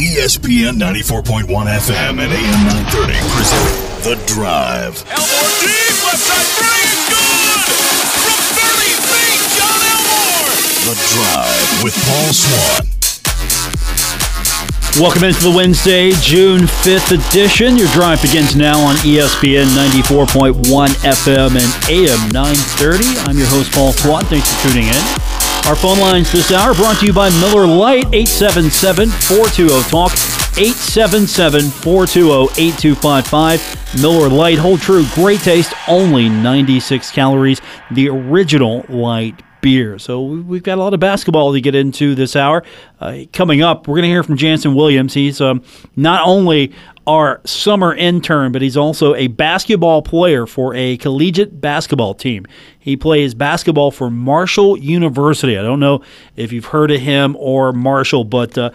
ESPN 94.1 FM and AM 930 present The Drive. Elmore deep, left side three is good! From 30 feet, Jon Elmore! The Drive with Paul Swann. Welcome into the Wednesday, June 5th edition. Your drive begins now on ESPN 94.1 FM and AM 930. I'm your host, Paul Swann. Thanks for tuning in. Our phone lines this hour brought to you by Miller Lite, 877-420-TALK, 877-420-8255. Miller Lite, hold true, great taste, only 96 calories, the original light beer. So we've got a lot of basketball to get into this hour. Uh, coming up, we're going to hear from Janson Williams. He's um, not only our summer intern, but he's also a basketball player for a collegiate basketball team. He plays basketball for Marshall University. I don't know if you've heard of him or Marshall, but uh,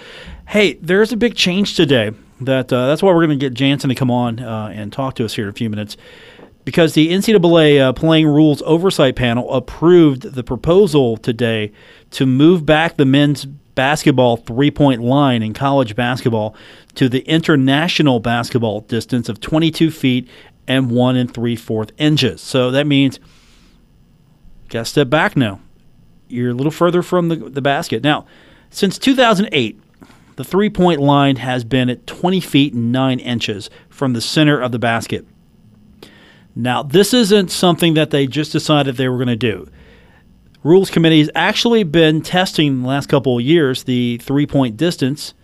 hey, there's a big change today. That uh, that's why we're going to get Janson to come on uh, and talk to us here in a few minutes because the NCAA uh, Playing Rules Oversight Panel approved the proposal today to move back the men's basketball three point line in college basketball to the international basketball distance of 22 feet and one and three fourth inches. So that means got to step back now. You're a little further from the, the basket. Now, since 2008, the three point line has been at 20 feet and 9 inches from the center of the basket. Now, this isn't something that they just decided they were going to do. Rules Committee has actually been testing the last couple of years the three point distance,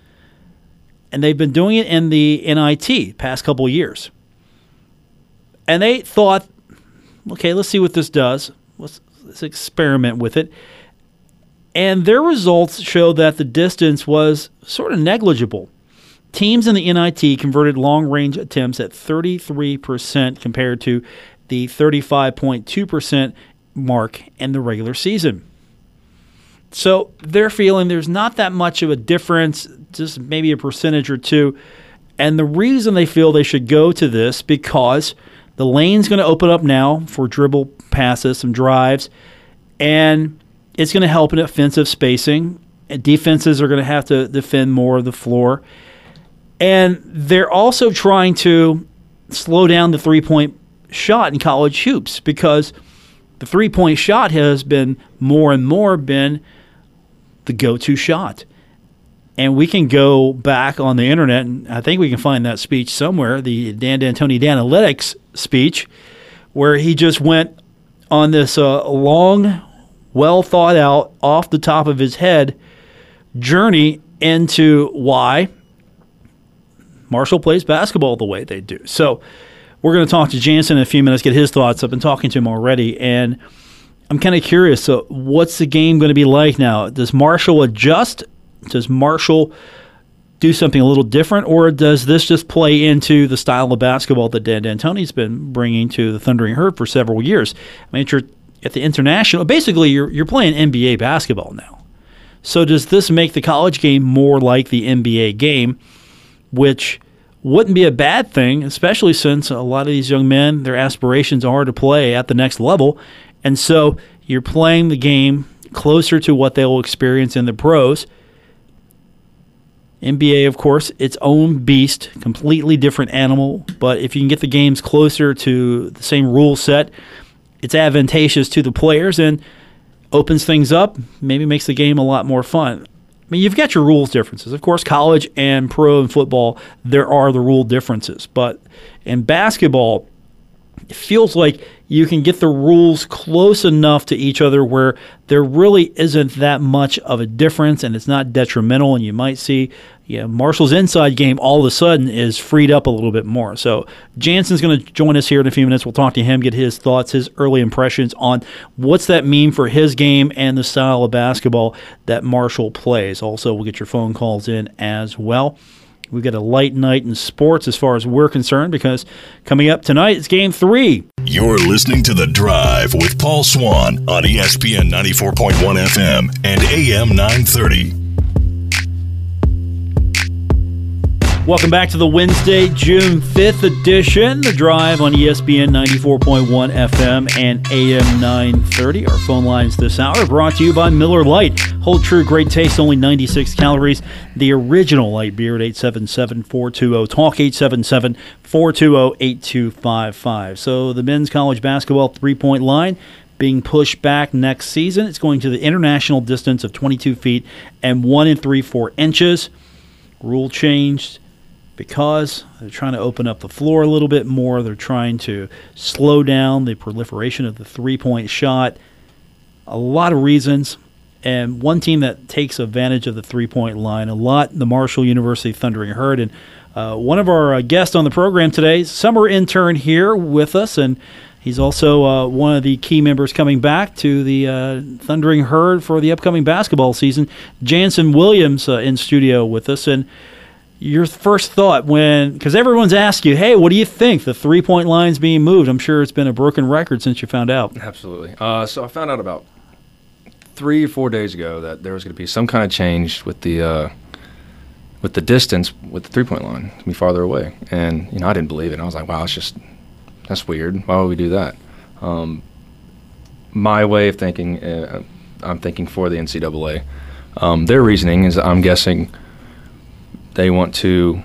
and they've been doing it in the NIT past couple of years. And they thought, okay, let's see what this does. Let's, let's experiment with it. And their results show that the distance was sort of negligible. Teams in the NIT converted long range attempts at 33% compared to the 35.2% mark in the regular season. So they're feeling there's not that much of a difference, just maybe a percentage or two. And the reason they feel they should go to this because the lane's going to open up now for dribble passes, some drives, and it's going to help in offensive spacing. Defenses are going to have to defend more of the floor. And they're also trying to slow down the three point shot in college hoops because the three point shot has been more and more been the go to shot. And we can go back on the internet, and I think we can find that speech somewhere the Dan D'Antoni Danalytics speech, where he just went on this uh, long, well thought out, off the top of his head journey into why Marshall plays basketball the way they do. So we're going to talk to Janson in a few minutes, get his thoughts. I've been talking to him already, and I'm kind of curious. So, what's the game going to be like now? Does Marshall adjust? Does Marshall do something a little different, or does this just play into the style of basketball that Dan D'Antoni's been bringing to the Thundering Herd for several years? I mean, you're at the international. Basically, you're you're playing NBA basketball now. So, does this make the college game more like the NBA game? which wouldn't be a bad thing, especially since a lot of these young men, their aspirations are to play at the next level. And so you're playing the game closer to what they will experience in the pros. NBA, of course, its own beast, completely different animal. But if you can get the games closer to the same rule set, it's advantageous to the players and opens things up, maybe makes the game a lot more fun. Mean, you've got your rules differences. Of course, college and pro and football, there are the rule differences. But in basketball, it feels like you can get the rules close enough to each other where there really isn't that much of a difference and it's not detrimental. And you might see, yeah, Marshall's inside game all of a sudden is freed up a little bit more. So Janson's going to join us here in a few minutes. We'll talk to him, get his thoughts, his early impressions on what's that mean for his game and the style of basketball that Marshall plays. Also, we'll get your phone calls in as well. We've got a light night in sports as far as we're concerned because coming up tonight is game three. You're listening to The Drive with Paul Swann on ESPN 94.1 FM and AM 930. Welcome back to the Wednesday, June 5th edition. The drive on ESPN 94.1 FM and AM 930. Our phone lines this hour brought to you by Miller Lite. Hold true, great taste, only 96 calories. The original light beer at 877 420 Talk 877 420 8255. So the men's college basketball three point line being pushed back next season. It's going to the international distance of 22 feet and 1 and 3 4 inches. Rule changed because they're trying to open up the floor a little bit more. They're trying to slow down the proliferation of the three point shot. A lot of reasons. And one team that takes advantage of the three point line a lot, the Marshall University Thundering Herd. And uh, one of our uh, guests on the program today, summer intern here with us, and he's also uh, one of the key members coming back to the uh, Thundering Herd for the upcoming basketball season. Janson Williams uh, in studio with us. And your first thought when, because everyone's asked you, hey, what do you think? The three point line's being moved. I'm sure it's been a broken record since you found out. Absolutely. Uh, so I found out about three or four days ago that there was going to be some kind of change with the uh, with the distance with the three point line to be farther away, and you know I didn't believe it. I was like, wow, it's just that's weird. Why would we do that? Um, my way of thinking, uh, I'm thinking for the NCAA. Um, their reasoning is, I'm guessing, they want to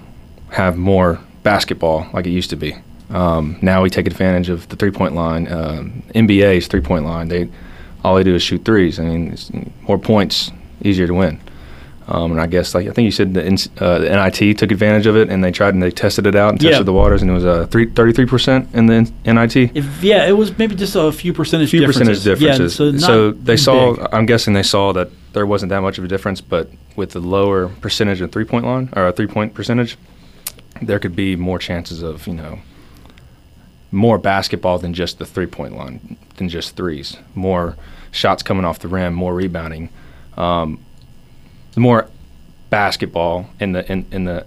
have more basketball like it used to be. Um, now we take advantage of the three point line. Um, NBA's three point line. They all they do is shoot threes. I mean, it's more points, easier to win. Um, and I guess like I think you said the, uh, the NIT took advantage of it and they tried and they tested it out and tested Yeah. the waters and it was uh, 33% in the NIT. If, yeah, it was maybe just a few percentage few differences. percentage differences. Yeah, so, so they saw. big. I'm guessing they saw that there wasn't that much of a difference, but with the lower percentage of three point line or a three point percentage, there could be more chances of you know more basketball than just the three point line, than just threes. More shots coming off the rim, more rebounding, um, the more basketball in the in, in the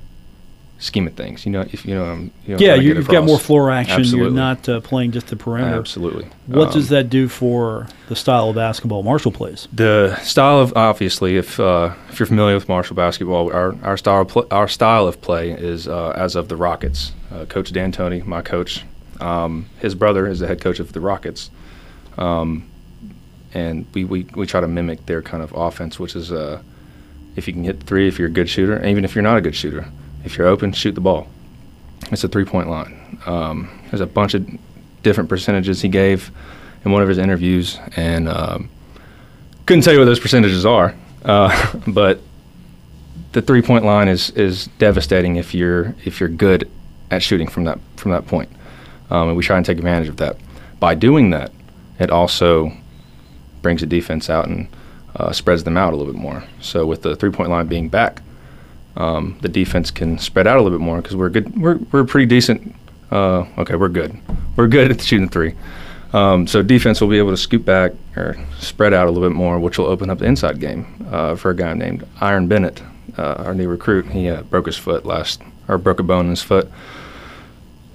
scheme of things. You know, if you know, I'm- you know, Yeah, you, you've got more floor action. You're not uh, playing just the perimeter. Absolutely. What Um, does that do for the style of basketball Marshall plays? The style of obviously, if uh, if you're familiar with Marshall basketball, our our style of pl- our style of play is uh, as of the Rockets. Uh, coach D'Antoni, my coach, um, his brother is the head coach of the Rockets, um, and we, we we try to mimic their kind of offense, which is uh, if you can hit three, if you're a good shooter, and even if you're not a good shooter, if you're open, shoot the ball. It's a three point line. Um, there's a bunch of different percentages he gave in one of his interviews, and um, couldn't tell you what those percentages are, uh, but the three point line is is devastating if you're if you're good at shooting from that from that point. Um, and we try and take advantage of that. By doing that, it also brings the defense out and uh, spreads them out a little bit more. So with the three point line being back, um, the defense can spread out a little bit more because we're good. We're we're pretty decent. Uh, okay, we're good. We're good at shooting three. Um, so defense will be able to scoot back or spread out a little bit more, which will open up the inside game uh, for a guy named Iran Bennett, uh, our new recruit. He uh, broke his foot last, or broke a bone in his foot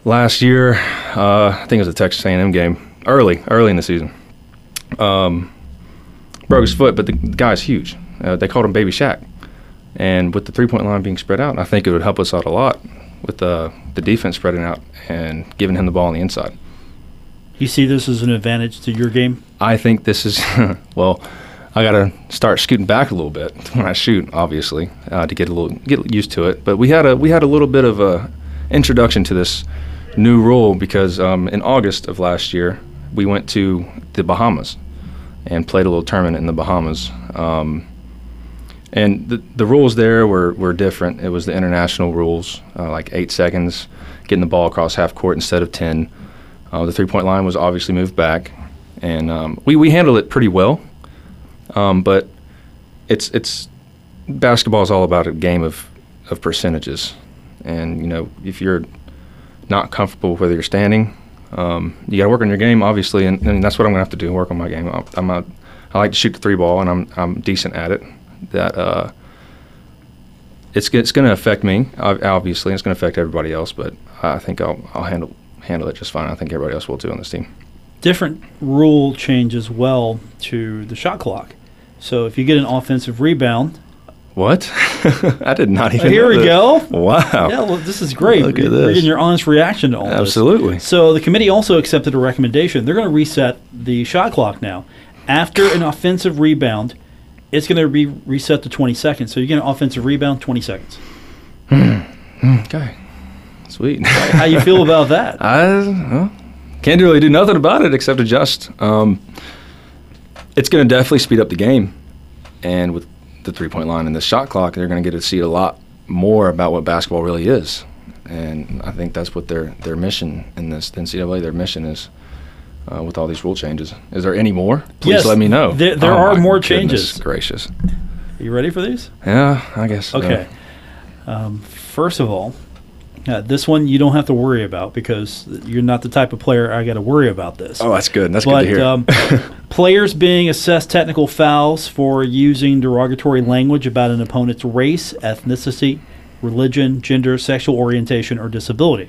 last year. Uh, I think it was a Texas A&M game, early, early in the season. Um, broke his foot, but the, the guy's huge. Uh, they called him Baby Shaq. And with the three-point line being spread out, I think it would help us out a lot with the the defense spreading out and giving him the ball on the inside. You see this as an advantage to your game? I think this is well. I got to start scooting back a little bit when I shoot, obviously, uh, to get a little get used to it. But we had a we had a little bit of a introduction to this new rule because um, in August of last year we went to the Bahamas and played a little tournament in the Bahamas. Um, and the, the rules there were, were different. It was the international rules, uh, like eight seconds, getting the ball across half court instead of 10. Uh, the three point line was obviously moved back, and um, we, we handled it pretty well. Um, but it's it's basketball is all about a game of, of percentages, and you know if you're not comfortable whether you're standing, um, you got to work on your game obviously, and, and that's what I'm gonna have to do work on my game. I'm, I'm a, I like to shoot the three ball, and I'm I'm decent at it. That uh, it's it's going to affect me obviously, and it's going to affect everybody else, but I think I'll I'll handle handle it just fine. I think everybody else will too on this team. Different rule change as well to the shot clock. So if you get an offensive rebound, What? I did not even. Here we go. Wow. Yeah, well, this is great. Look at this. getting your honest reaction to all this. Absolutely. So the committee also accepted a recommendation. They're going to reset the shot clock now. After an offensive rebound, it's going to be reset to 20 seconds. So you get an offensive rebound, 20 seconds. Okay. Sweet. How you feel about that? I well, can't really do nothing about it except adjust. Um, it's going to definitely speed up the game, and with the three point line and the shot clock, they're going to get to see a lot more about what basketball really is. And I think that's what their their mission in this NCAA their mission is. Uh, with all these rule changes, is there any more? Please Yes, let me know. there- there Oh are more changes. Gracious. Are you ready for these? Yeah, I guess. so. Okay. Um, first of all, uh, this one you don't have to worry about because you're not the type of player I got to worry about this. Oh, that's good. That's but good to hear. um, players being assessed technical fouls for using derogatory language about an opponent's race, ethnicity, religion, gender, sexual orientation, or disability.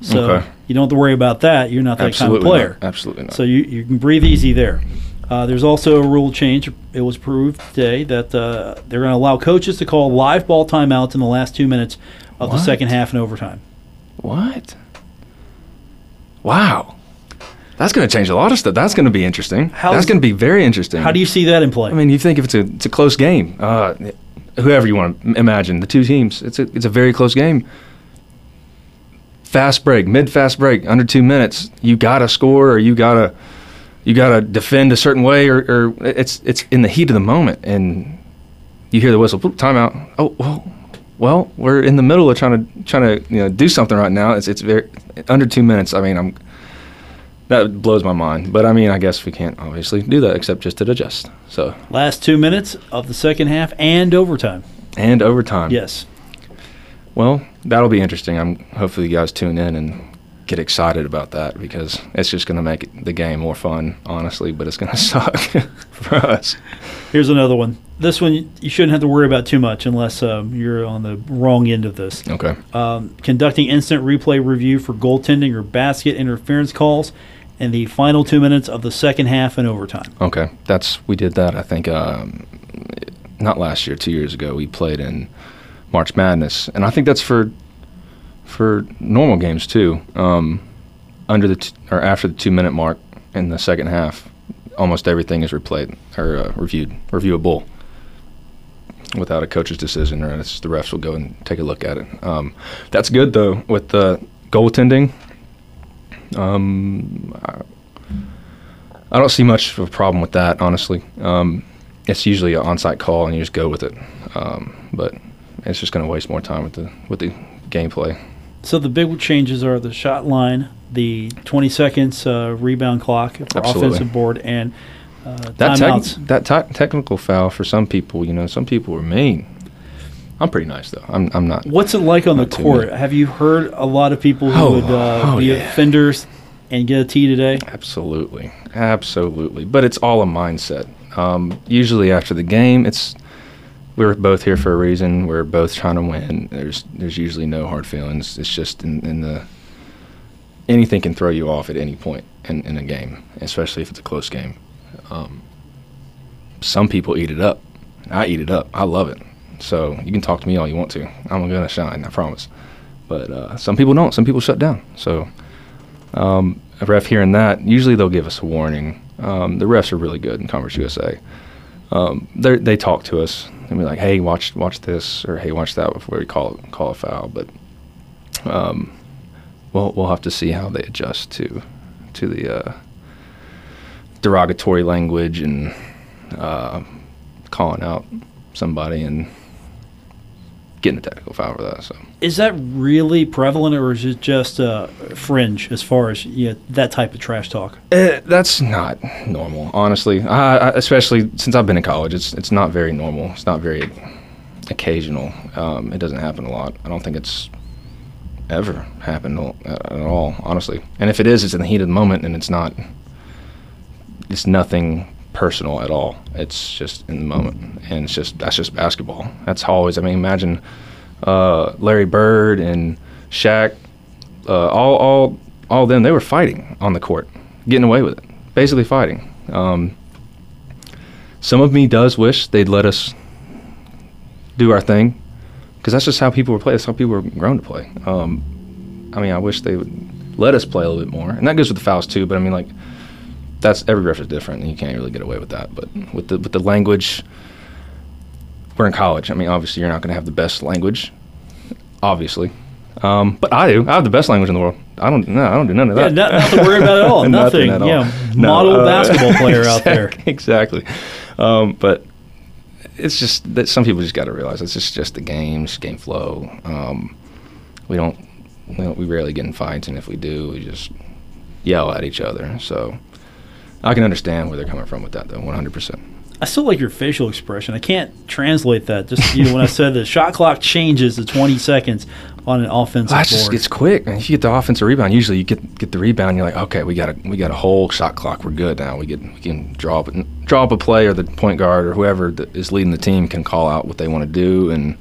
So Okay. you don't have to worry about that. You're not that Absolutely kind of player. not. Absolutely not. So you, you can breathe easy there. Uh, there's also a rule change. It was approved today that uh, they're going to allow coaches to call live ball timeouts in the last two minutes of the second half and overtime. What? Wow. That's going to change a lot of stuff. That's going to be interesting. How's- That's going to be very interesting. How do you see that in play? I mean, you think if it's a it's a close game, uh, whoever you want to imagine, the two teams, it's a it's a very close game. Fast break, mid fast break, under two minutes, you gotta score or you gotta you gotta defend a certain way or, or it's it's in the heat of the moment and you hear the whistle, boop, timeout. Oh well, well we're in the middle of trying to trying to you know do something right now. It's it's very under two minutes. I mean, I'm that blows my mind. But I mean, I guess we can't obviously do that except just to adjust. So last two minutes of the second half and overtime. and overtime. Yes. Well, that'll be interesting. I'm hopefully you guys tune in and get excited about that because it's just going to make the game more fun, honestly. But it's going to suck for us. Here's another one. This one you shouldn't have to worry about too much unless um, you're on the wrong end of this. Okay. Um, conducting instant replay review for goaltending or basket interference calls in the final two minutes of the second half and overtime. Okay. That's we did that. I think um, not last year, two years ago. We played in March Madness, and I think that's for for normal games too. Um, under the t- or after the two minute mark in the second half, almost everything is replayed or uh, reviewed, reviewable without a coach's decision, or it's, the refs will go and take a look at it. Um, that's good though with the goaltending. Um, I, I don't see much of a problem with that, honestly. Um, it's usually an on-site call, and you just go with it. Um, but it's just going to waste more time with the with the gameplay. So the big changes are the shot line, the 20 seconds uh, rebound clock for Absolutely. offensive board, and uh, That timeouts. that te- technical foul for some people, you know, some people were mean. I'm pretty nice though. I'm I'm not. What's it like on the court? Have you heard a lot of people who Oh, would uh, oh, be yeah. offenders and get a T today? Absolutely, absolutely. But it's all a mindset. Um, usually after the game, it's we're both here for a reason. We're both trying to win. There's there's usually no hard feelings. It's just in, in the anything can throw you off at any point in, in a game, especially if it's a close game. Um, some people eat it up. I eat it up. I love it. So you can talk to me all you want to. I'm gonna shine. I promise. But uh, some people don't. Some people shut down. So um, a ref hearing that, usually they'll give us a warning. Um, the refs are really good in Conference USA. Um, they talk to us and be like, "Hey, watch watch this," or "Hey, watch that" before we call call a foul. But um, we'll we'll have to see how they adjust to to the uh, derogatory language and uh, calling out somebody and getting a technical foul for that. So. Is that really prevalent, or is it just uh, fringe as far as yeah, that type of trash talk? Eh, that's not normal, honestly. I, I, especially since I've been in college, it's it's not very normal. It's not very occasional. Um, it doesn't happen a lot. I don't think it's ever happened at, at all, honestly. And if it is, it's in the heat of the moment, and it's not. It's nothing personal at all. It's just in the moment, and it's just that's just basketball. That's always. I mean, imagine uh, Larry Bird and Shaq, uh, all all all them. They were fighting on the court, getting away with it, basically fighting. Um, some of me does wish they'd let us do our thing because that's just how people were playing. That's how people were grown to play. Um, I mean, I wish they would let us play a little bit more, and that goes with the fouls too. But I mean, like that's every ref is different, and you can't really get away with that. But with the with the language, we're in college. I mean, obviously, you're not going to have the best language, obviously. Um, but I do. I have the best language in the world. I don't. No, I don't do none of that. Yeah, not, nothing to worry about at all. nothing. at all. Yeah, No, model uh, basketball player out there. Exactly. Um, but it's just that some people just got to realize it's just just the games, game flow. Um, we don't, we don't. We rarely get in fights, and if we do, we just yell at each other. So I can understand where they're coming from with that, though. One hundred percent. I still like your facial expression. I can't translate that. Just you know, when I said the shot clock changes to 20 seconds on an offensive board. just it's quick. And if you get the offensive rebound, usually you get get the rebound. You're like, okay, we got a we got a whole shot clock. We're good now. We get we can draw up draw up a play, or the point guard or whoever that is leading the team can call out what they want to do, and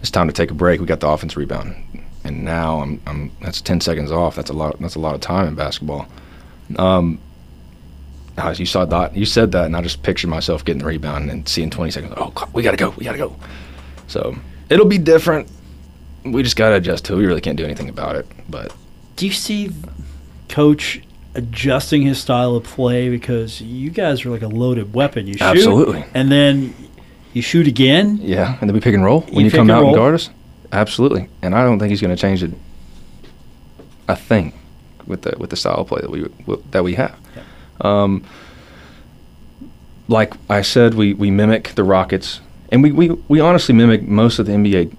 it's time to take a break. We got the offense rebound, and now I'm I'm that's ten seconds off. That's a lot. That's a lot of time in basketball. Um, you saw that, you said that, and I just pictured myself getting the rebound and seeing 20 seconds. Oh, we gotta go. We gotta go. So it'll be different. We just gotta adjust to it. We really can't do anything about it. But Do you see coach adjusting his style of play because you guys are like a loaded weapon? You shoot, Absolutely. and then you shoot again. yeah, and then we pick and roll when You you, come and out roll? and guard us. Absolutely, and I don't think he's gonna change it a thing with the with the style of play that we that we have. Um, like I said, we, we mimic the Rockets, and we, we, we honestly mimic most of the NBA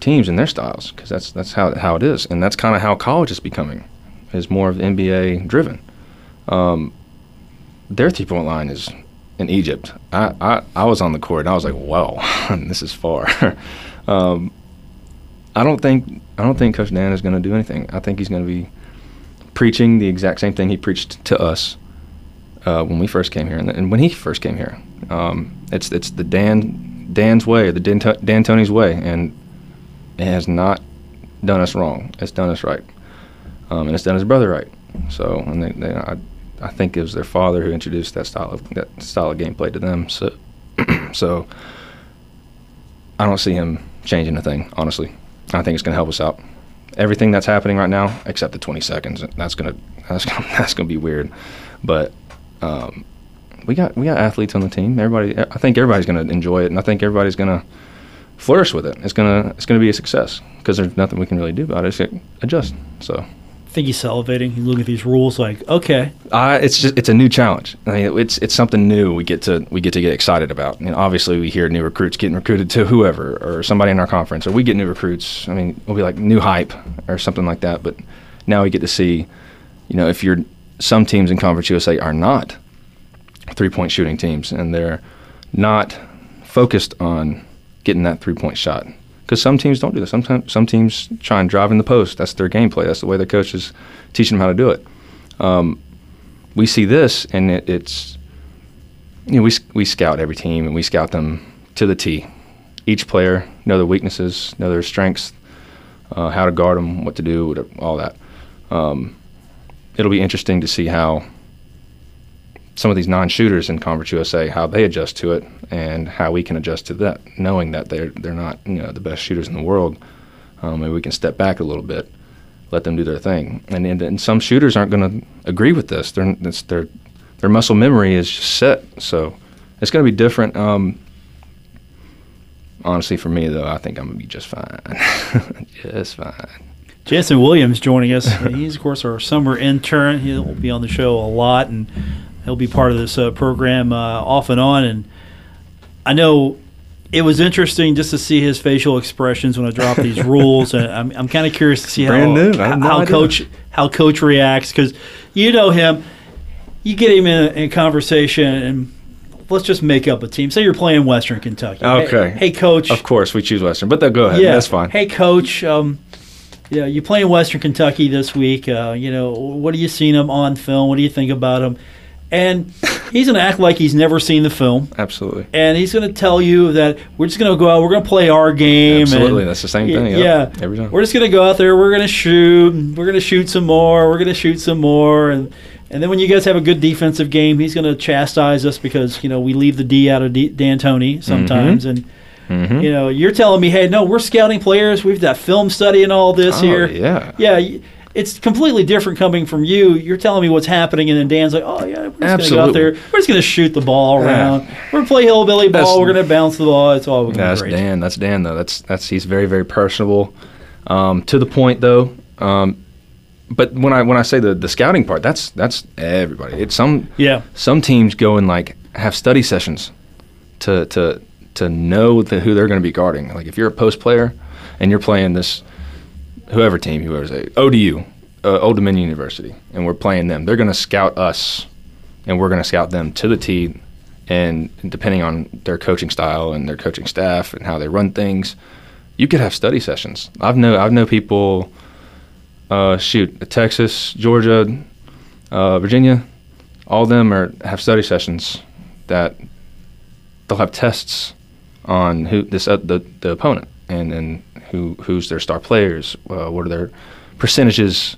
teams and their styles because that's that's how how it is, and that's kind of how college is becoming, is more of NBA driven. Um, their three point line is in Egypt. I, I, I was on the court and I was like, wow, this is far. um, I don't think I don't think Coach Dan is going to do anything. I think he's going to be preaching the exact same thing he preached to us uh, when we first came here, and, and when he first came here. Um, it's it's the Dan Dan's way, the Dan, D'Antoni's way, and it has not done us wrong. It's done us right, um, and it's done his brother right. So, and they, they, I, I think it was their father who introduced that style of that style of gameplay to them. So, so I don't see him changing a thing. Honestly, I think it's going to help us out. Everything that's happening right now, except the 20 seconds, that's gonna that's gonna that's gonna be weird. But um, we got we got athletes on the team. Everybody, I think everybody's gonna enjoy it, and I think everybody's gonna flourish with it. It's gonna it's gonna be a success because there's nothing we can really do about it. It's adjust. So. I think he's salivating. He's looking at these rules like, okay, Uh, it's just it's a new challenge. I mean, it's it's something new. We get to we get to get excited about. And obviously, we hear new recruits getting recruited to whoever or somebody in our conference, or we get new recruits. I mean, we'll be like new hype or something like that. But now we get to see, you know, if you're some teams in Conference USA are not three point shooting teams, and they're not focused on getting that three point shot. Because some teams don't do that. Sometimes some teams try and drive in the post. That's their gameplay. That's the way their coaches teach them how to do it we see this, and it, it's you know we we scout every team and we scout them to the T. Each player know their weaknesses, know their strengths, uh, how to guard them, what to do, all that. Um, it'll be interesting to see how some of these non-shooters in Conference USA how they adjust to it and how we can adjust to that, knowing that they're they're not you know the best shooters in the world. Um, maybe we can step back a little bit let them do their thing. And and, and some shooters aren't going to agree with this. Their their their muscle memory is set. So it's going to be different. Um, honestly, for me though, I think I'm going to be just fine. just fine. Janson Williams joining us. He's of course our summer intern. He'll be on the show a lot, and he'll be part of this uh, program uh, off and on. And I know it was interesting just to see his facial expressions when I dropped these rules, and I'm, I'm kind of curious to see how how coach how coach reacts because you know him. You get him in, in conversation, and let's just make up a team. Say you're playing Western Kentucky. Okay. Hey, coach. Of course, we choose Western, but they'll go ahead. Yeah. That's fine. Hey, coach. Um, yeah, you play in Western Kentucky this week. Uh, you know, what are you seeing him on film? What do you think about him? And he's going to act like he's never seen the film, Absolutely. and he's going to tell you that we're just going to go out, we're going to play our game. Absolutely, and- that's the same thing, Yeah, yep, every time. We're just going to go out there. We're going to shoot. We're going to shoot some more. We're going to shoot some more, and and then when you guys have a good defensive game, he's going to chastise us because you know we leave the D out of D- D'Antoni sometimes, Mm-hmm. and You know, you're telling me, hey, no, we're scouting players. We've got film study and all this Oh, here. yeah. yeah. It's completely different coming from you. You're telling me what's happening, and then Dan's like, "Oh yeah, we're just gonna go out there. We're just gonna shoot the ball Yeah. around. We're gonna play hillbilly ball. That's- we're gonna bounce the ball. It's all we gonna That's great." Dan. That's Dan though. That's that's he's very very personable. Um, to the point though. Um, but when I when I say the the scouting part, that's that's everybody. It's some Yeah. some teams go and like have study sessions to to to know the, who they're going to be guarding. Like if you're a post player and you're playing this whoever team, whoever's a ODU, uh, Old Dominion University, and we're playing them, they're going to scout us, and we're going to scout them to the T. And depending on their coaching style and their coaching staff and how they run things, you could have study sessions. I've know I've know people. Uh, shoot, Texas, Georgia, uh, Virginia, all of them are have study sessions that they'll have tests on who this uh, the the opponent and and who who's their star players, uh, what are their percentages,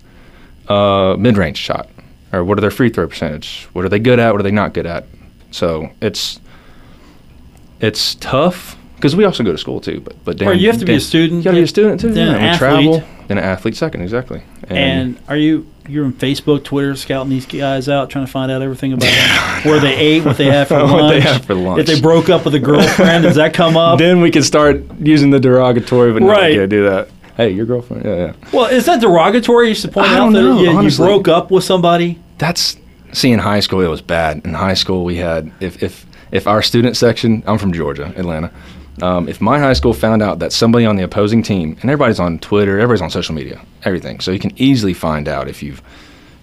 uh, mid range shot, or what are their free throw percentage, what are they good at, what are they not good at. So it's it's tough because we also go to school too. But but Dan, Or you have to be a student, You got to be a student too. then yeah, an and we athlete. travel, then an athlete second, exactly. And are you you're on Facebook, Twitter, scouting these guys out, trying to find out everything about them? where they ate, what they had for lunch, What they had for lunch. if they broke up with a girlfriend, does that come up? then we can start using the derogatory, but Right. no, can't do that. Hey, your girlfriend? Yeah, yeah. well, is that derogatory? You to point I out that know, you, you broke up with somebody. That's see in high school it was bad. In high school we had if if if our student section, I'm from Georgia, Atlanta. Um, if my high school found out that somebody on the opposing team, and everybody's on Twitter, everybody's on social media, everything, so you can easily find out if you've,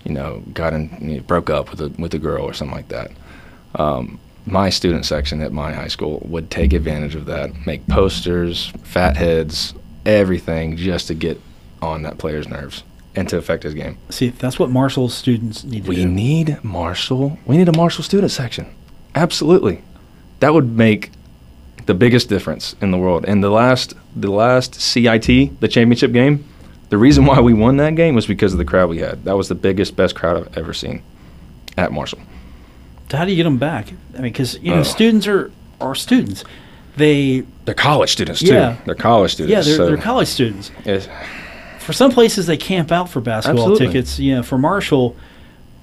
you know, gotten you know, broke up with a with a girl or something like that. Um, my student section at my high school would take advantage of that, make posters, fat heads, everything, just to get on that player's nerves and to affect his game. See, that's what Marshall's students need to We do. need Marshall. We need a Marshall student section. Absolutely. That would make the biggest difference in the world. And the last the last CIT, the championship game, the reason why we won that game was because of the crowd we had. That was the biggest best crowd I've ever seen at Marshall. So how do you get them back? I mean, because you know, Oh. students are are students. They They're college students too. Yeah. They're college students. yeah, they're, so they're college students. For some places, they camp out for basketball Absolutely. tickets. You know, for Marshall,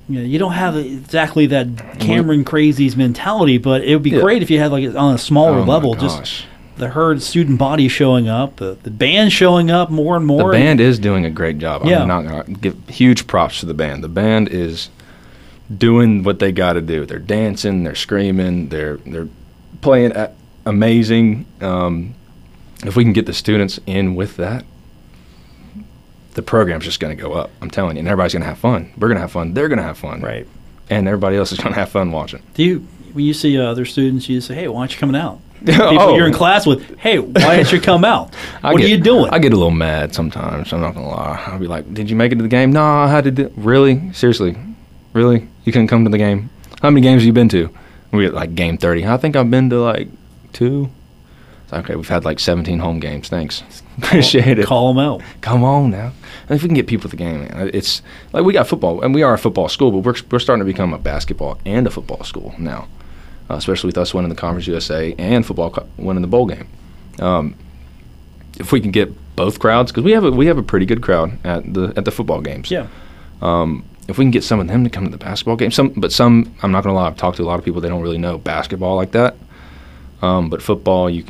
you know, you don't have exactly that Cameron crazies mentality, but it would be Yeah. great if you had like on a smaller oh level, just the herd student body showing up, the, the band showing up more and more. The band is doing a great job. Yeah. I'm not gonna give huge props to the band. The band is doing what they got to do. They're dancing, they're screaming, they're they're playing amazing. Um, if we can get the students in with that, the program's just going to go up. I'm telling you, and everybody's going to have fun. We're going to have fun. They're going to have fun. right. And everybody else is going to have fun watching. Do you when you see uh, other students, you say, "Hey, why aren't you coming out?" Oh. People you're in class with, "Hey, why didn't you come out? What get, are you doing?" I get a little mad sometimes. I'm not gonna lie. I'll be like, "Did you make it to the game?" No, I had to. Do, really, seriously, really, you couldn't come to the game. How many games have you been to? We at like game thirty. I think I've been to like two. Okay, we've had like 17 home games. Thanks, appreciate it. Call them out. Come on now. And if we can get people to the game, man, it's like we got football, and we are a football school, but we're we're starting to become a basketball and a football school now, uh, especially with us winning the Conference USA and football co- winning the bowl game. Um, if we can get both crowds, because we have a we have a pretty good crowd at the at the football games. Yeah. Um, if we can get some of them to come to the basketball game, some but some I'm not gonna lie, I've talked to a lot of people they don't really know basketball like that. Um, but football, you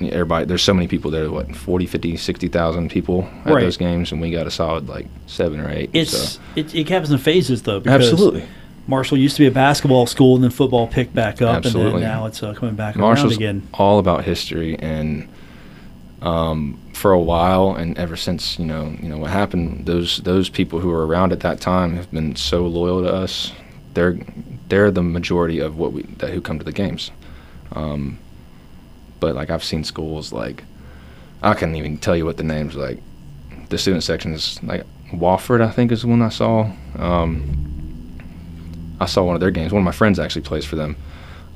everybody there's so many people there what 40 50 60,000 people at Right. those games and we got a solid like 7 or 8 It's so. it, it happens in phases though. Because Absolutely. Marshall used to be a basketball school, and then football picked back up, Absolutely. and then now it's uh, coming back Marshall's around again. all about history and um, for a while and ever since you know you know what happened those those people who were around at that time have been so loyal to us they're they're the majority of what we that who come to the games um, but like I've seen schools like I can't even tell you what the names like the student section is like Wofford I think is the one I saw um, I saw one of their games one of my friends actually plays for them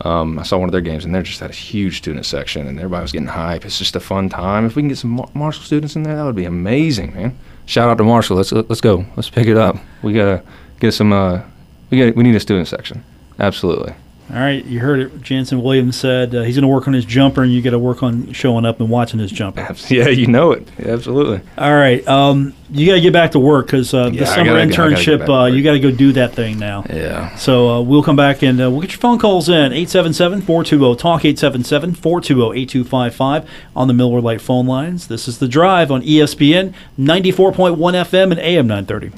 um, I saw one of their games, and they're just had a huge student section, and everybody was getting hype. It's just a fun time. If we can get some Mar- Marshall students in there, that would be amazing, man. Shout out to Marshall. Let's let's go. Let's pick it up. We gotta get some. Uh, we got we need a student section. Absolutely. All right, you heard it. Janson Williams said uh, he's going to work on his jumper, and you got to work on showing up and watching his jumper. Yeah, you know it. Absolutely. All right, um, you got to get back to work because uh, the Yeah, I summer gotta- I gotta internship, uh, you got to go do that thing now. Yeah. So uh, we'll come back and uh, we'll get your phone calls in 877-420-TALK 877-420-8255 on the Miller Lite phone lines. This is The Drive on ESPN 94.1 FM and AM 930.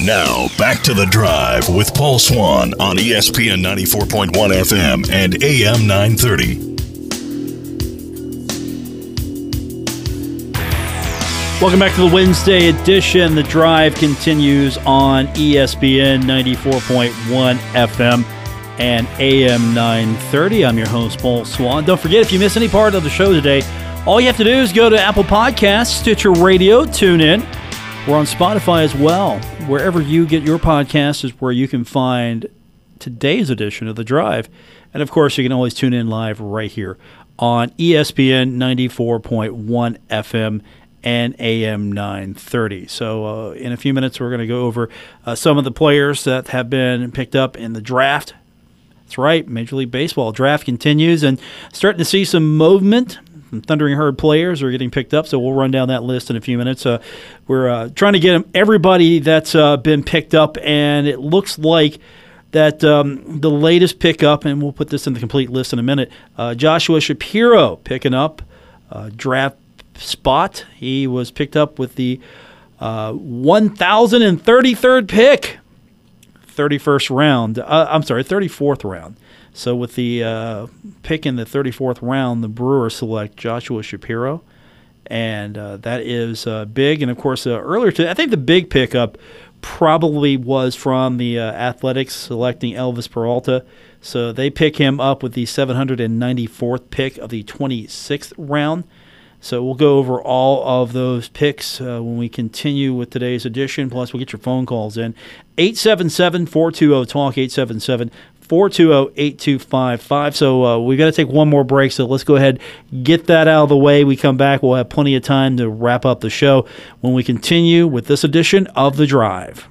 Now, back to the drive with Paul Swann on ESPN 94.1 FM and AM 930. Welcome back to the Wednesday edition. The drive continues on ESPN 94.1 FM and AM 930. I'm your host, Paul Swann. Don't forget, if you miss any part of the show today, all you have to do is go to Apple Podcasts, Stitcher Radio, tune in. We're on Spotify as well. Wherever you get your podcast is where you can find today's edition of The Drive. And of course, you can always tune in live right here on ESPN 94.1 FM and AM 930. So, uh, in a few minutes, we're going to go over uh, some of the players that have been picked up in the draft. That's right, Major League Baseball draft continues and starting to see some movement. Thundering Herd players are getting picked up, so we'll run down that list in a few minutes. Uh, we're uh, trying to get everybody that's uh, been picked up, and it looks like that um, the latest pickup, and we'll put this in the complete list in a minute. Uh, Joshua Shapiro picking up uh, draft spot. He was picked up with the uh, 1,033rd pick. 31st round. Uh, I'm sorry, 34th round. So with the uh, pick in the 34th round, the Brewers select Joshua Shapiro, and uh, that is uh, big. And of course, uh, earlier today, I think the big pickup probably was from the uh, Athletics selecting Elvis Peralta. So they pick him up with the 794th pick of the 26th round. So we'll go over all of those picks uh, when we continue with today's edition. Plus, we'll get your phone calls in 877 420 TALK, 877 420 8255. So uh, we got to take one more break. So let's go ahead get that out of the way. We come back. We'll have plenty of time to wrap up the show when we continue with this edition of The Drive.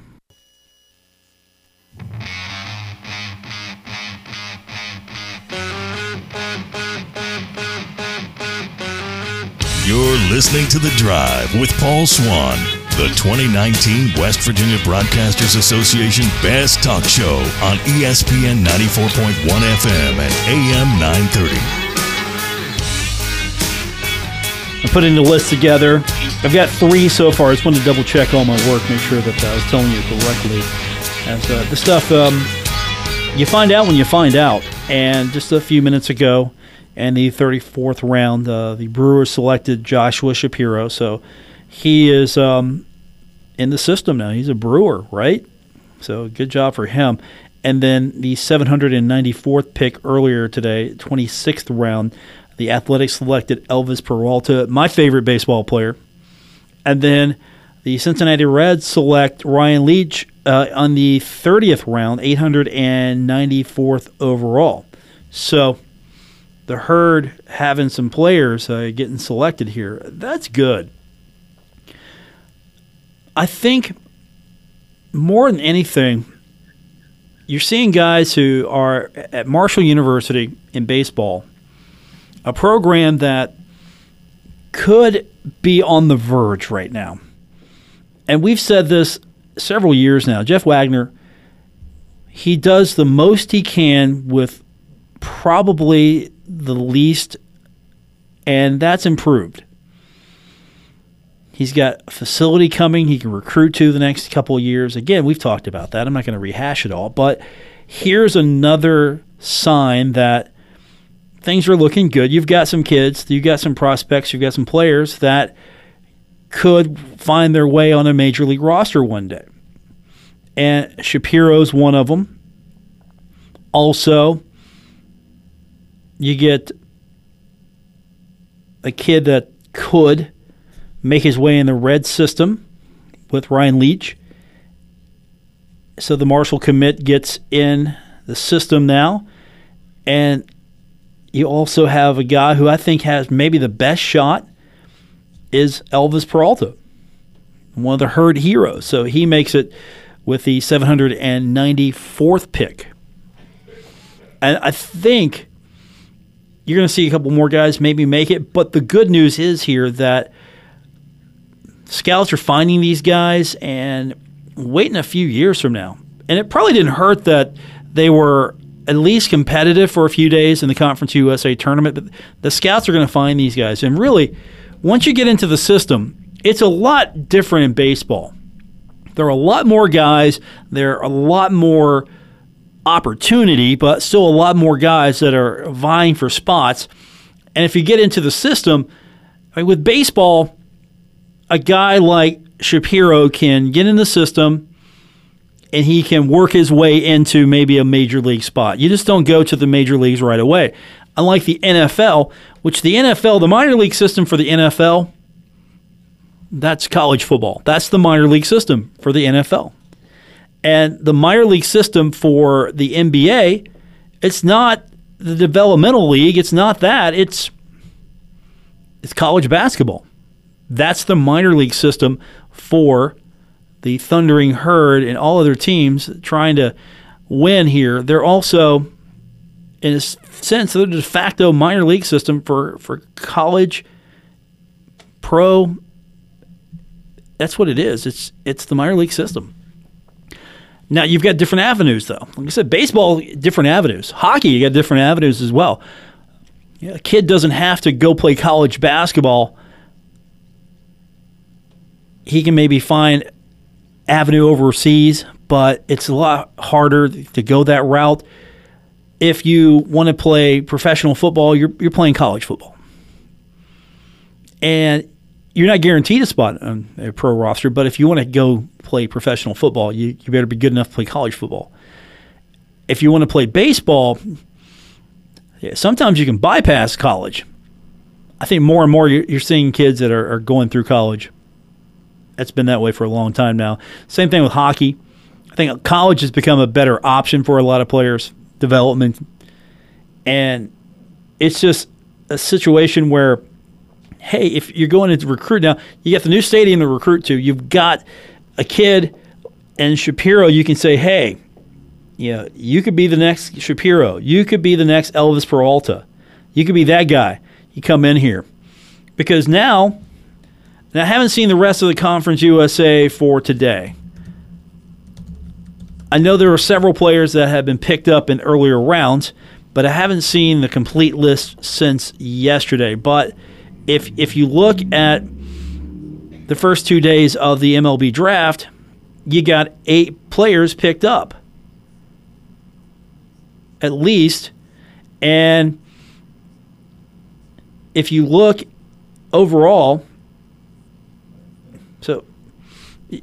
You're listening to The Drive with Paul Swann, the 2019 West Virginia Broadcasters Association Best Talk Show on ESPN 94.1 FM and AM 930. I'm putting the list together. I've got three so far. I just wanted to double check all my work, make sure that I was telling you correctly. As uh, the stuff um, you find out when you find out. And just a few minutes ago, in the 34th round, uh, the Brewers selected Joshua Shapiro. So he is um, in the system now. He's a Brewer, right? So good job for him. And then the 794th pick earlier today, 26th round, the Athletics selected Elvis Peralta, my favorite baseball player. And then the Cincinnati Reds select Ryan Leach uh, on the 30th round, 894th overall. So the herd having some players uh, getting selected here, that's good. I think more than anything, you're seeing guys who are at Marshall University in baseball, a program that could be on the verge right now. And we've said this several years now. Jeff Waggoner, he does the most he can with probably the least, and that's improved. He's got a facility coming he can recruit to the next couple of years. Again, we've talked about that. I'm not going to rehash it all, but here's another sign that things are looking good. You've got some kids, you've got some prospects, you've got some players that could find their way on a major league roster one day. And Shapiro's one of them. Also, you get a kid that could make his way in the red system with Ryan Leach. So the Marshall commit gets in the system now. And you also have a guy who I think has maybe the best shot is Elvis Peralta, one of the herd heroes. So he makes it with the 794th pick. And I think you're going to see a couple more guys maybe make it. But the good news is here that scouts are finding these guys and waiting a few years from now. And it probably didn't hurt that they were at least competitive for a few days in the Conference USA tournament. But the scouts are going to find these guys. And really, once you get into the system, it's a lot different in baseball. There are a lot more guys. There are a lot more opportunity, but still a lot more guys that are vying for spots. And if you get into the system, I mean, with baseball, a guy like Shapiro can get in the system and he can work his way into maybe a major league spot. You just don't go to the major leagues right away. Unlike the NFL, which the NFL, the minor league system for the NFL, that's college football. That's the minor league system for the NFL. And the minor league system for the NBA, it's not the developmental league, it's not that. It's it's college basketball. That's the minor league system for the Thundering Herd and all other teams trying to win here. They're also, in a sense, the de facto minor league system for, for college, pro. That's what it is. It's it's the minor league system. Now you've got different avenues, though. Like I said, baseball, different avenues. Hockey, you got different avenues as well. A kid doesn't have to go play college basketball. He can maybe find avenue overseas, but it's a lot harder to go that route. If you want to play professional football, you're you're playing college football, and you're not guaranteed a spot on a pro roster. But if you want to go play professional football, you you better be good enough to play college football. If you want to play baseball, yeah, sometimes you can bypass college. I think more and more you're, you're seeing kids that are, are going through college that's been that way for a long time now. Same thing with hockey. I think college has become a better option for a lot of players, development. And it's just a situation where, hey, if you're going to recruit now, you got the new stadium to recruit to. You've got a kid and Shapiro, you can say, hey, you know, you could be the next Shapiro. You could be the next Elvis Peralta. You could be that guy. You come in here. Because now now, I haven't seen the rest of the Conference USA for today. I know there are several players that have been picked up in earlier rounds, but I haven't seen the complete list since yesterday. But if if you look at the first two days of the MLB draft, you got eight players picked up, at least. And if you look overall, so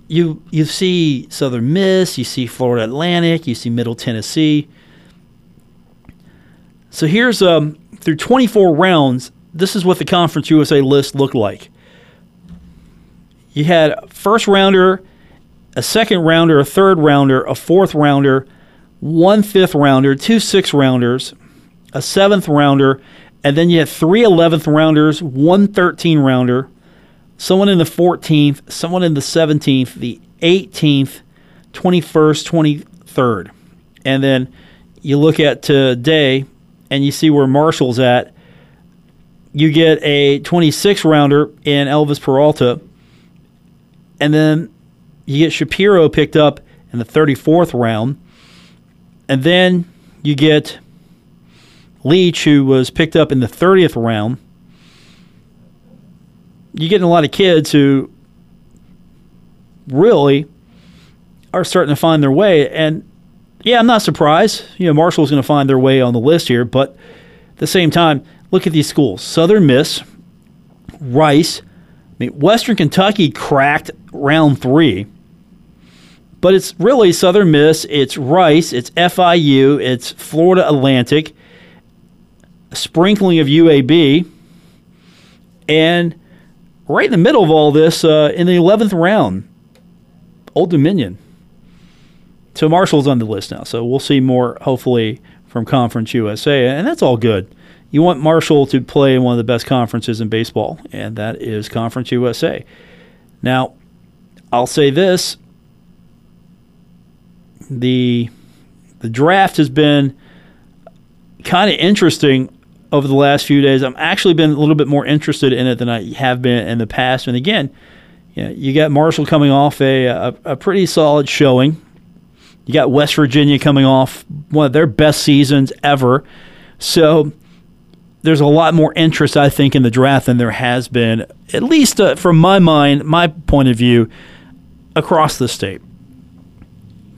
you you see Southern Miss, you see Florida Atlantic, you see Middle Tennessee. So here's um, through 24 rounds. This is what the Conference USA list looked like. You had first rounder, a second rounder, a third rounder, a fourth rounder, one fifth rounder, two sixth rounders, a seventh rounder, and then you had three 11th rounders, one 13 rounder, someone in the 14th, someone in the 17th, the 18th, 21st, 23rd. And then you look at today and you see where Marshall's at. You get a 26 rounder in Elvis Peralta. And then you get Shapiro picked up in the 34th round. And then you get Leach, who was picked up in the 30th round you're getting a lot of kids who really are starting to find their way. And yeah, I'm not surprised. You know, Marshall's going to find their way on the list here, but at the same time, look at these schools: Southern Miss, Rice. I mean, Western Kentucky cracked round three, but it's really Southern Miss, it's Rice, it's FIU, it's Florida Atlantic, a sprinkling of UAB, and right in the middle of all this, uh, in the 11th round, Old Dominion. So Marshall's on the list now. So we'll see more, hopefully, from Conference USA. And that's all good. You want Marshall to play in one of the best conferences in baseball, and that is Conference USA. Now, I'll say this the the draft has been kind of interesting over the last few days. I'm actually been a little bit more interested in it than I have been in the past. And again, you, know, you got Marshall coming off a, a, a pretty solid showing. You got West Virginia coming off one of their best seasons ever. So there's a lot more interest, I think, in the draft than there has been, at least uh, from my mind, my point of view, across the state.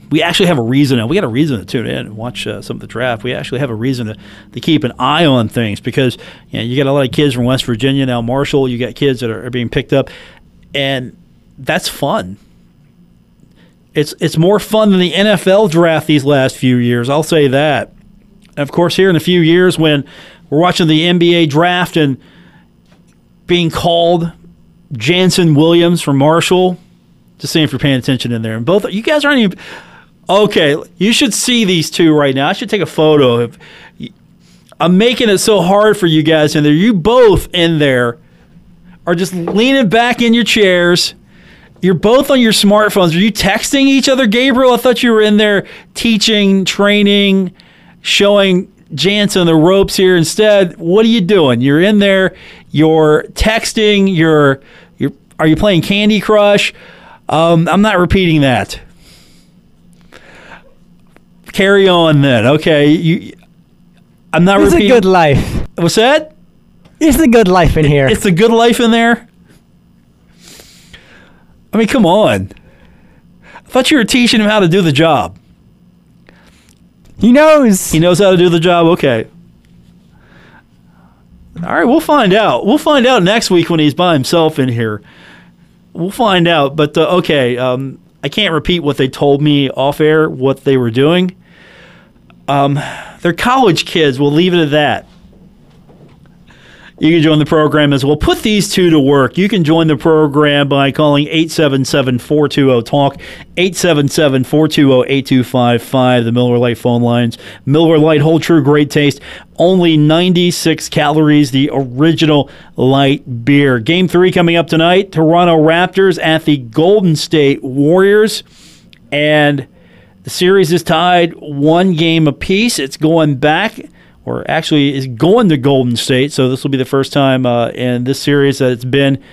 We actually have a reason. We got a reason to tune in and watch uh, some of the draft. We actually have a reason to, to keep an eye on things because you, know, you got a lot of kids from West Virginia now. Marshall, you got kids that are, are being picked up, and that's fun. It's it's more fun than the NFL draft these last few years. I'll say that. And of course, here in a few years when we're watching the NBA draft and being called Janson Williams from Marshall. Just saying if you're paying attention in there. And both you guys aren't even okay. You should see these two right now. I should take a photo. Of, I'm making it so hard for you guys in there. You both in there are just leaning back in your chairs. You're both on your smartphones. Are you texting each other, Gabriel? I thought you were in there teaching, training, showing Janson the ropes here. Instead, what are you doing? You're in there. You're texting. You're you're. Are you playing Candy Crush? Um, I'm not repeating that. Carry on then. Okay. You. I'm not It's a good life. What's that? It's a good life in here. It's a good life in there. I mean, come on. I thought you were teaching him how to do the job. he knows. He knows how to do the job. Okay. All right, we'll find out. We'll find out next week when he's by himself in here. We'll find out. But uh, okay, um, I can't repeat what they told me off air, what they were doing. Um, they're college kids. We'll leave it at that. You can join the program as well. Put these two to work. You can join the program by calling 877 420 TALK, 877 420 8255, the Miller Lite phone lines. Miller Lite, hold true, great taste. Only 96 calories, the original light beer. Game three coming up tonight Toronto Raptors at the Golden State Warriors. And the series is tied one game apiece. It's going back or actually is going to Golden State. So this will be the first time uh, in this series that it's been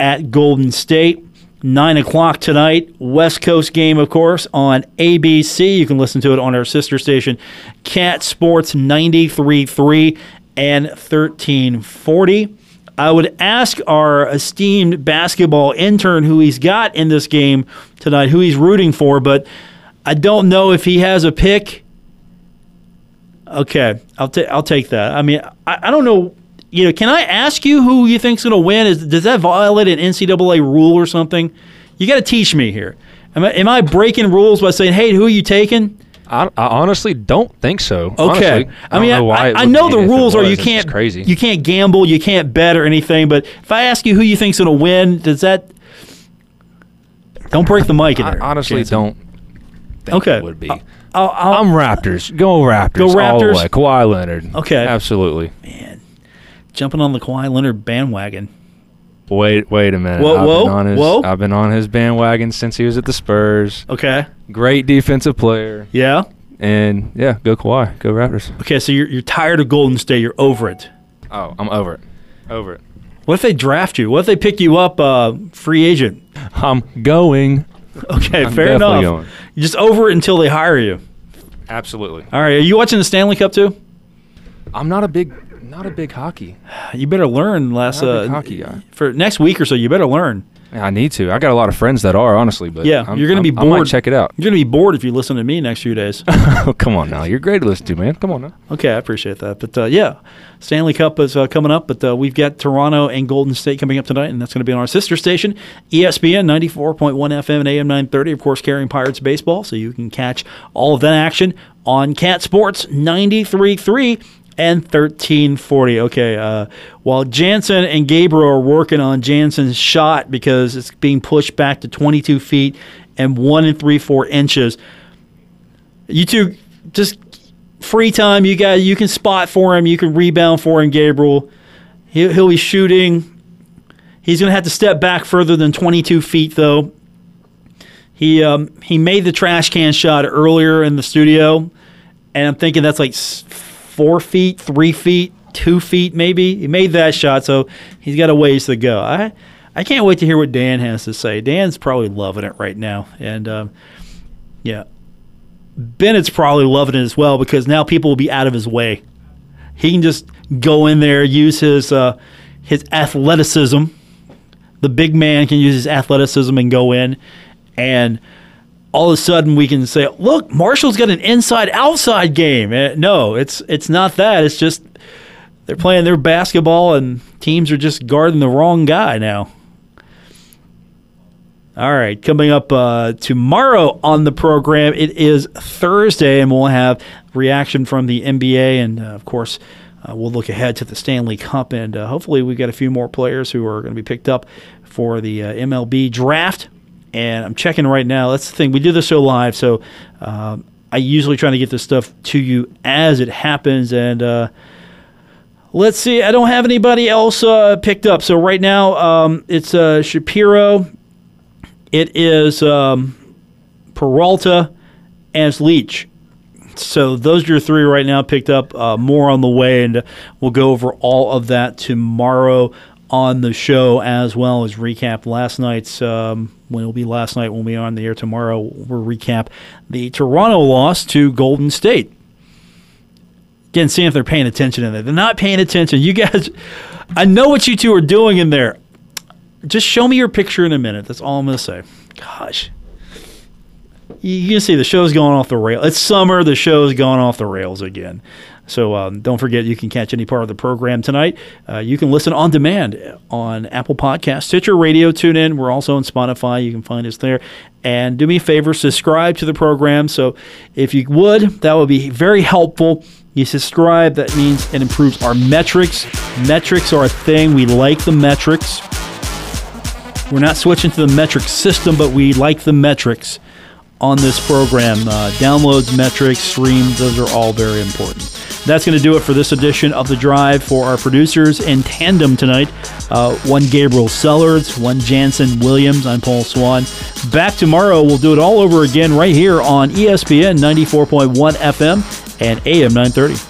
at Golden State. Nine o'clock tonight, West Coast game, of course, on ABC. You can listen to it on our sister station, Cat Sports 93.3 and 1340. I would ask our esteemed basketball intern who he's got in this game tonight, who he's rooting for, but I don't know if he has a pick. Okay, I'll take I'll take that. I mean, I, I don't know. You know, can I ask you who you think's going to win? Is does that violate an NCAA rule or something? You got to teach me here. Am I, am I breaking rules by saying, "Hey, who are you taking"? I, I honestly don't think so. Okay, Honestly, I mean, don't know I, I know the rules are you It's can't crazy. you can't gamble, you can't bet or anything. But if I ask you who you think's going to win, does that don't break the mic in I there? honestly Janson. don't. Think Okay. it would be. I'll, I'll, I'm Raptors. Go Raptors. Go All Raptors? the way. Kawhi Leonard. Okay. Absolutely. Man, jumping on the Kawhi Leonard bandwagon. Wait, wait a minute. Whoa, I've whoa, been on his, whoa. I've been on his bandwagon since he was at the Spurs. Okay. Great defensive player. Yeah. And yeah, go Kawhi. Go Raptors. Okay. So you're you're tired of Golden State. You're over it. Oh, I'm over it. Over it. What if they draft you? What if they pick you up, uh, free agent? I'm going. Okay, I'm fair enough. going. Just over it until they hire you. Absolutely. All right. Are you watching the Stanley Cup too? I'm not a big, not a big hockey. You better learn last a uh, hockey guy. for next week or so. You better learn. I need to. I got a lot of friends that are honestly, but Yeah, I'm- you're gonna I'm- be I might bored. check it out. You're gonna be bored if you listen to me next few days. oh, come on now. You're great to listen to, man. Come on now. okay, I appreciate that. But uh, yeah, Stanley Cup is uh, coming up. But uh, we've got Toronto and Golden State coming up tonight, and that's going to be on our sister station, ESPN 94.1 FM and AM 930. Of course, carrying Pirates baseball, so you can catch all of that action on Cat Sports 93.3 and 1340. Okay, uh, while Janson and Gabriel are working on Janson's shot because it's being pushed back to 22 feet and one and three four inches. You two just free time. You got you can spot for him. You can rebound for him, Gabriel. He'll, he'll be shooting. He's going to have to step back further than 22 feet, though. He um, he made the trash can shot earlier in the studio, and I'm thinking that's like four feet, three feet, two feet, maybe. He made that shot, so he's got a ways to go. I I can't wait to hear what Dan has to say. Dan's probably loving it right now, and um, yeah, Bennett's probably loving it as well because now people will be out of his way. He can just go in there, use his uh, his athleticism. The big man can use his athleticism and go in, and all of a sudden we can say, "Look, Marshall's got an inside-outside game." Eh, no, it's it's not that. It's just they're playing their basketball, and teams are just guarding the wrong guy now. All right, coming up uh, tomorrow on the program, it is Thursday, and we'll have reaction from the NBA, and uh, of course, uh, we'll look ahead to the Stanley Cup, and uh, hopefully, we've got a few more players who are going to be picked up for the uh, MLB draft. And I'm checking right now. That's the thing. We do this show live, so um, I usually try to get this stuff to you as it happens, and. Uh, let's see. I don't have anybody else uh, picked up. So right now, um, it's uh, Shapiro, it is um, Peralta, and it's Leach. So those are your three right now picked up. Uh, more on the way, and we'll go over all of that tomorrow on the show as well as recap last night's. Um, when it'll be last night when we are on the air tomorrow, we'll recap the Toronto loss to Golden State. Again, seeing if they're paying attention in there. They're not paying attention. You guys, I know what you two are doing in there. Just show me your picture in a minute. That's all I'm going to say. Gosh. You, can see the show's going off the rail. It's summer. The show's going off the rails again. So um, don't forget, you can catch any part of the program tonight. Uh, you can listen on demand on Apple Podcasts, Stitcher Radio, tune in. We're also on Spotify. You can find us there. And do me a favor, subscribe to the program. So if you would, that would be very helpful. You subscribe, that means it improves our metrics. Metrics are a thing. We like the metrics. We're not switching to the metric system, but we like the metrics on this program. Uh, downloads, metrics, streams, those are all very important. That's going to do it for this edition of The Drive for our producers in tandem tonight. Uh, one Gabriel Sellards, one Janson Williams. I'm Paul Swann. Back tomorrow, we'll do it all over again right here on ESPN 94.1 FM and AM 930.